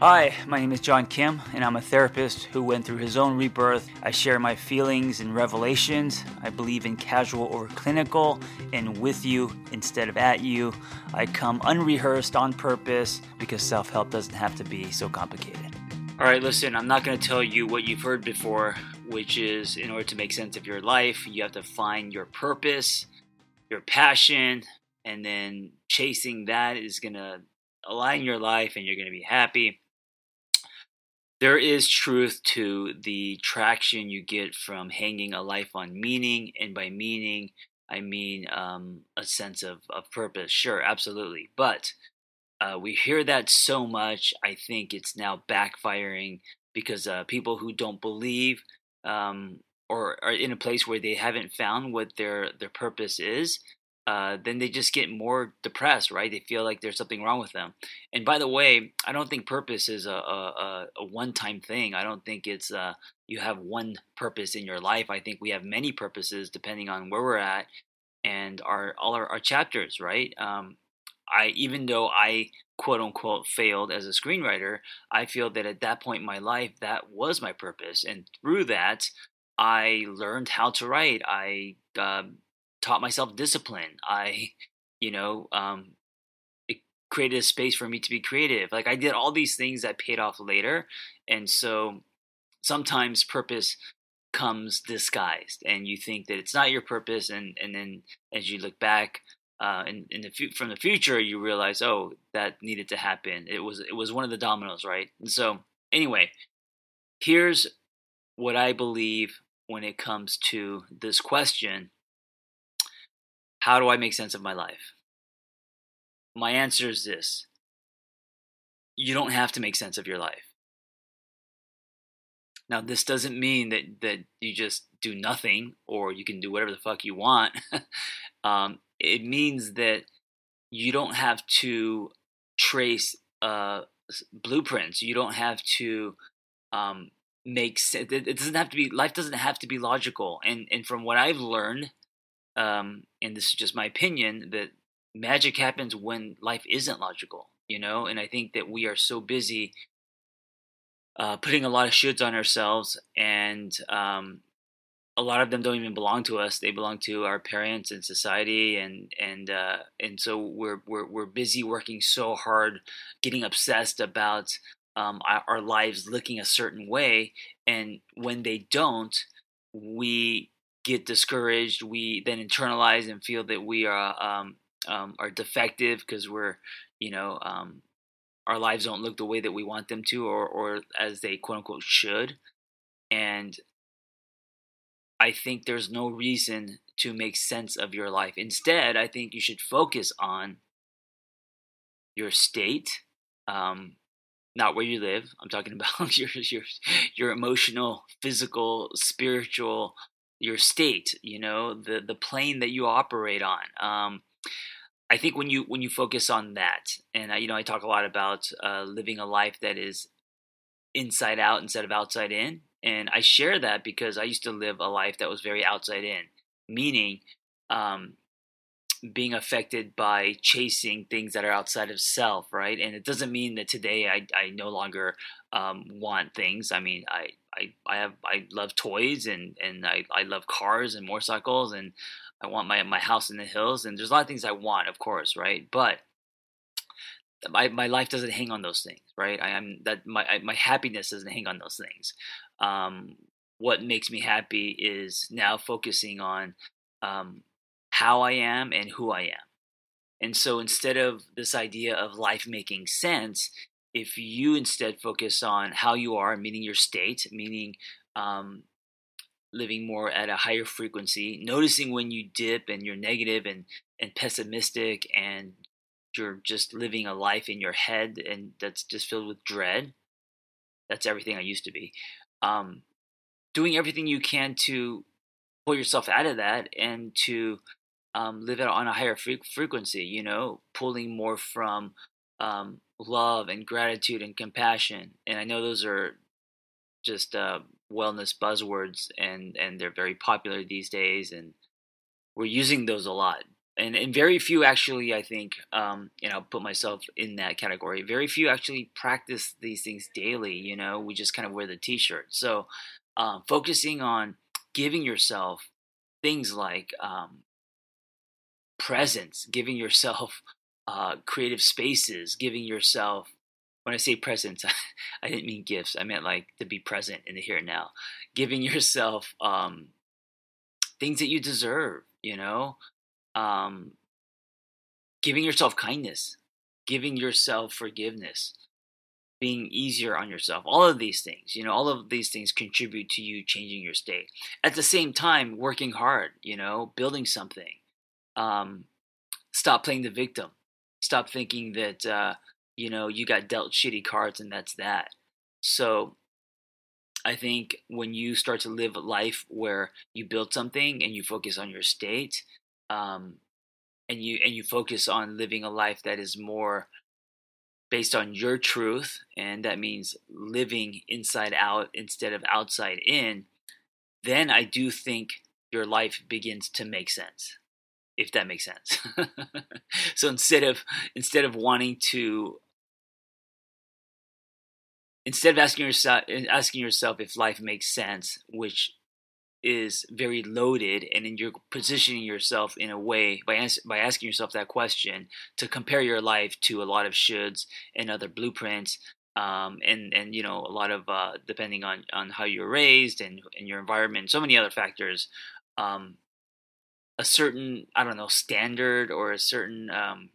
Hi, my name is John Kim, and I'm a therapist who went through his own rebirth. I share my feelings and revelations. I believe in casual over clinical and with you instead of at you. I come unrehearsed on purpose because self help doesn't have to be so complicated. All right, listen, I'm not going to tell you what you've heard before, which is in order to make sense of your life, you have to find your purpose, your passion, and then chasing that is going to align your life and you're going to be happy there is truth to the traction you get from hanging a life on meaning, and by meaning, I mean um, a sense of, of purpose. Sure, absolutely. But uh, we hear that so much, I think it's now backfiring because uh, people who don't believe um, or are in a place where they haven't found what their their purpose is uh, then they just get more depressed, right? They feel like there's something wrong with them. And by the way, I don't think purpose is a, a, a one-time thing. I don't think it's uh, you have one purpose in your life. I think we have many purposes depending on where we're at and our all our, our chapters, right? Um, I even though I quote unquote failed as a screenwriter, I feel that at that point in my life, that was my purpose, and through that, I learned how to write. I uh, taught myself discipline. I, you know, um, it created a space for me to be creative. Like I did all these things that paid off later. And so sometimes purpose comes disguised and you think that it's not your purpose. And, and then as you look back, uh, in, in the from the future, you realize, oh, that needed to happen. It was it was one of the dominoes, right? And so, anyway, here's what I believe when it comes to this question how do I make sense of my life? My answer is this you don't have to make sense of your life. Now, this doesn't mean that, that you just do nothing or you can do whatever the fuck you want. um, it means that you don't have to trace uh, blueprints. You don't have to um, make sense. It doesn't have to be, life doesn't have to be logical. And, and from what I've learned, um, and this is just my opinion, that magic happens when life isn't logical, you know? And I think that we are so busy uh, putting a lot of shoulds on ourselves, and um, a lot of them don't even belong to us. They belong to our parents and society, and and uh, and so we're we're we're busy working so hard, getting obsessed about um, our, our lives looking a certain way, and when they don't, we get discouraged, we then internalize and feel that we are um, um, are defective because we're, you know, um, our lives don't look the way that we want them to, or or as they quote unquote should. And I think there's no reason to make sense of your life. Instead, I think you should focus on your state, um, not where you live. I'm talking about your your your emotional, physical, spiritual, your state, you know, the the plane that you operate on. Um, I think when you when you focus on that, and I, you know, I talk a lot about uh, living a life that is inside out instead of outside in, and I share that because I used to live a life that was very outside in, meaning um, being affected by chasing things that are outside of self, right? And it doesn't mean that today I, I no longer um, want things. I mean, I, I, I have I love toys and and I, I love cars and motorcycles and I want my my house in the hills and there's a lot of things I want, of course, right? But my my life doesn't hang on those things, right? I am that my my happiness doesn't hang on those things. Um, what makes me happy is now focusing on um, how I am and who I am. And so instead of this idea of life making sense, if you instead focus on how you are, meaning your state, meaning um, living more at a higher frequency, noticing when you dip and you're negative and, and pessimistic and you're just living a life in your head and that's just filled with dread. That's everything I used to be. Um, doing everything you can to pull yourself out of that and to um, live it on a higher fre- frequency, you know, pulling more from um, love and gratitude and compassion. And I know those are just uh, wellness buzzwords and, and they're very popular these days. And we're using those a lot. and, and very few actually i think um, and i'll put myself in that category very few actually practice these things daily you know we just kind of wear the t-shirt so um, focusing on giving yourself things like um, presence giving yourself uh, creative spaces giving yourself when i say presence i didn't mean gifts i meant like to be present in the here and now giving yourself um, things that you deserve you know um, giving yourself kindness, giving yourself forgiveness, being easier on yourself. All of these things, you know, all of these things contribute to you changing your state. At the same time, working hard, you know, building something. Um, stop playing the victim. Stop thinking that, uh, you know, you got dealt shitty cards and that's that. So I think when you start to live a life where you build something and you focus on your state, um, and you and you focus on living a life that is more based on your truth, and that means living inside out instead of outside in, then I do think your life begins to make sense if that makes sense. so instead of instead of wanting to instead of asking yourself asking yourself if life makes sense, which is very loaded and then you're positioning yourself in a way by ans- by asking yourself that question to compare your life to a lot of shoulds and other blueprints um, and and you know a lot of uh, depending on on how you're raised and and your environment so many other factors um, a certain I don't know standard or a certain um,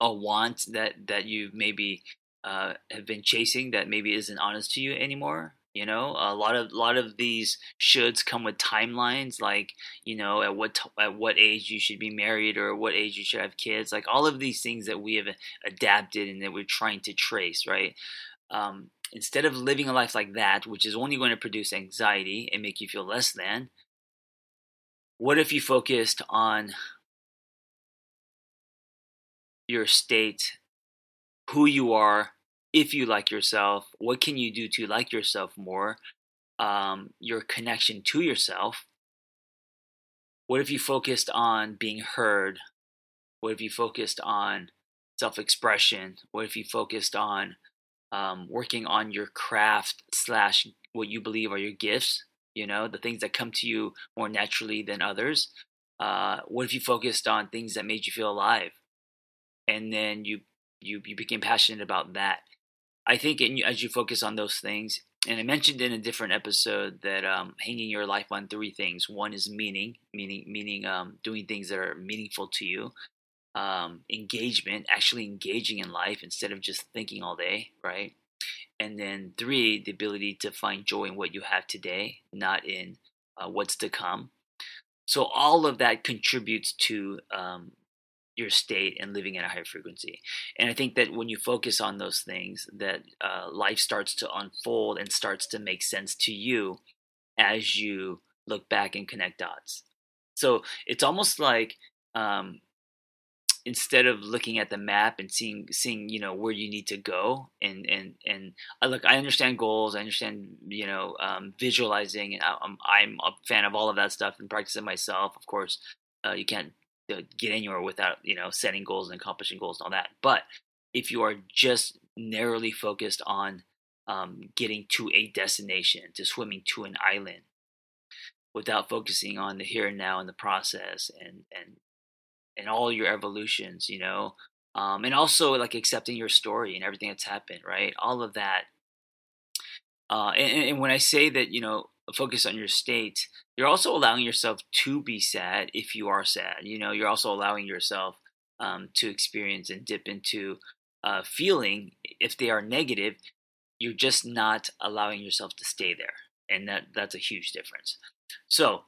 a want that that you maybe uh, have been chasing that maybe isn't honest to you anymore you know, a lot of a lot of these shoulds come with timelines, like you know, at what at what age you should be married or what age you should have kids. Like all of these things that we have adapted and that we're trying to trace, right? Um, instead of living a life like that, which is only going to produce anxiety and make you feel less than, what if you focused on your state, who you are, if you like yourself, what can you do to like yourself more? Um, your connection to yourself. What if you focused on being heard? What if you focused on self expression? What if you focused on um, working on your craft slash what you believe are your gifts? You know, the things that come to you more naturally than others. Uh, what if you focused on things that made you feel alive? And then you you you became passionate about that I think in, as you focus on those things, and I mentioned in a different episode that um, hanging your life on three things. One is meaning, meaning, meaning um, doing things that are meaningful to you. Um, engagement, actually engaging in life instead of just thinking all day, right? And then three, the ability to find joy in what you have today, not in uh, what's to come. So all of that contributes to um, your state and living at a higher frequency. And I think that when you focus on those things, that uh, life starts to unfold and starts to make sense to you as you look back and connect dots. So it's almost like um, instead of looking at the map and seeing seeing you know where you need to go and and and I look I understand goals I understand you know um, visualizing and I'm I'm a fan of all of that stuff and practicing myself of course uh, you can't get anywhere without you know setting goals and accomplishing goals and all that. But if you are just narrowly focused on um, getting to a destination, to swimming to an island, without focusing on the here and now and the process and and and all your evolutions, you know, um, and also like accepting your story and everything that's happened, right? All of that. Uh, and, and when I say that, you know, focus on your state, you're also allowing yourself to be sad if you are sad. You know, you're also allowing yourself um, to experience and dip into uh, feeling if they are negative. You're just not allowing yourself to stay there, and that that's a huge difference. So,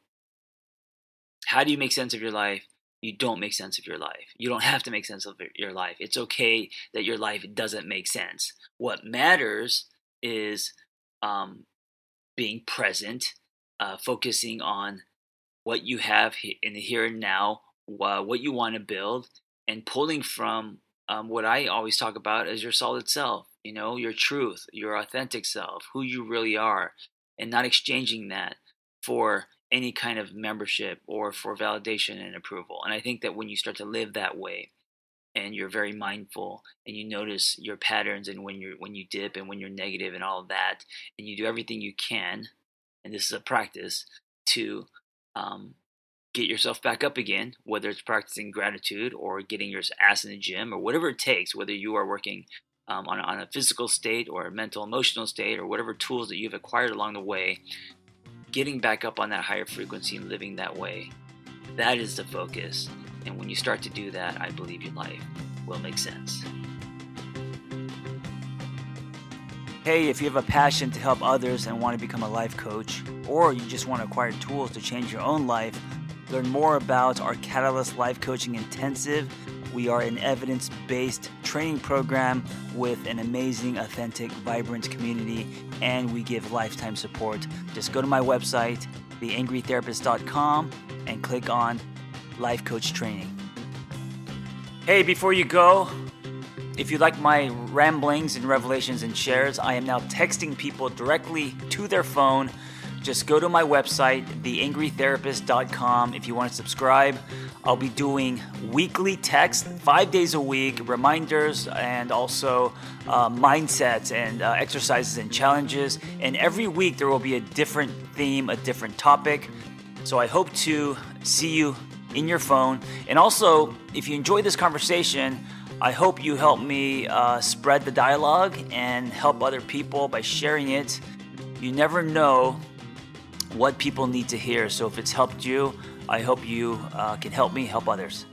how do you make sense of your life? You don't make sense of your life. You don't have to make sense of your life. It's okay that your life doesn't make sense. What matters is um, being present, uh, focusing on what you have in the here and now, uh, what you want to build, and pulling from um, what I always talk about as your solid self, you know, your truth, your authentic self, who you really are, and not exchanging that for any kind of membership or for validation and approval. And I think that when you start to live that way, and you're very mindful and you notice your patterns and when you're when you dip and when you're negative and all of that and you do everything you can and this is a practice to um, get yourself back up again whether it's practicing gratitude or getting your ass in the gym or whatever it takes whether you are working um, on, on a physical state or a mental emotional state or whatever tools that you've acquired along the way getting back up on that higher frequency and living that way that is the focus and when you start to do that, I believe your life will make sense. Hey, if you have a passion to help others and want to become a life coach, or you just want to acquire tools to change your own life, learn more about our Catalyst Life Coaching Intensive. We are an evidence based training program with an amazing, authentic, vibrant community, and we give lifetime support. Just go to my website, theangrytherapist.com, and click on life coach training. Hey, before you go, if you like my ramblings and revelations and shares, I am now texting people directly to their phone. Just go to my website, theangrytherapist.com. If you want to subscribe, I'll be doing weekly text, five days a week, reminders, and also uh, mindsets and uh, exercises and challenges. And every week there will be a different theme, a different topic. So I hope to see you in your phone. And also, if you enjoy this conversation, I hope you help me uh, spread the dialogue and help other people by sharing it. You never know what people need to hear. So if it's helped you, I hope you uh, can help me help others.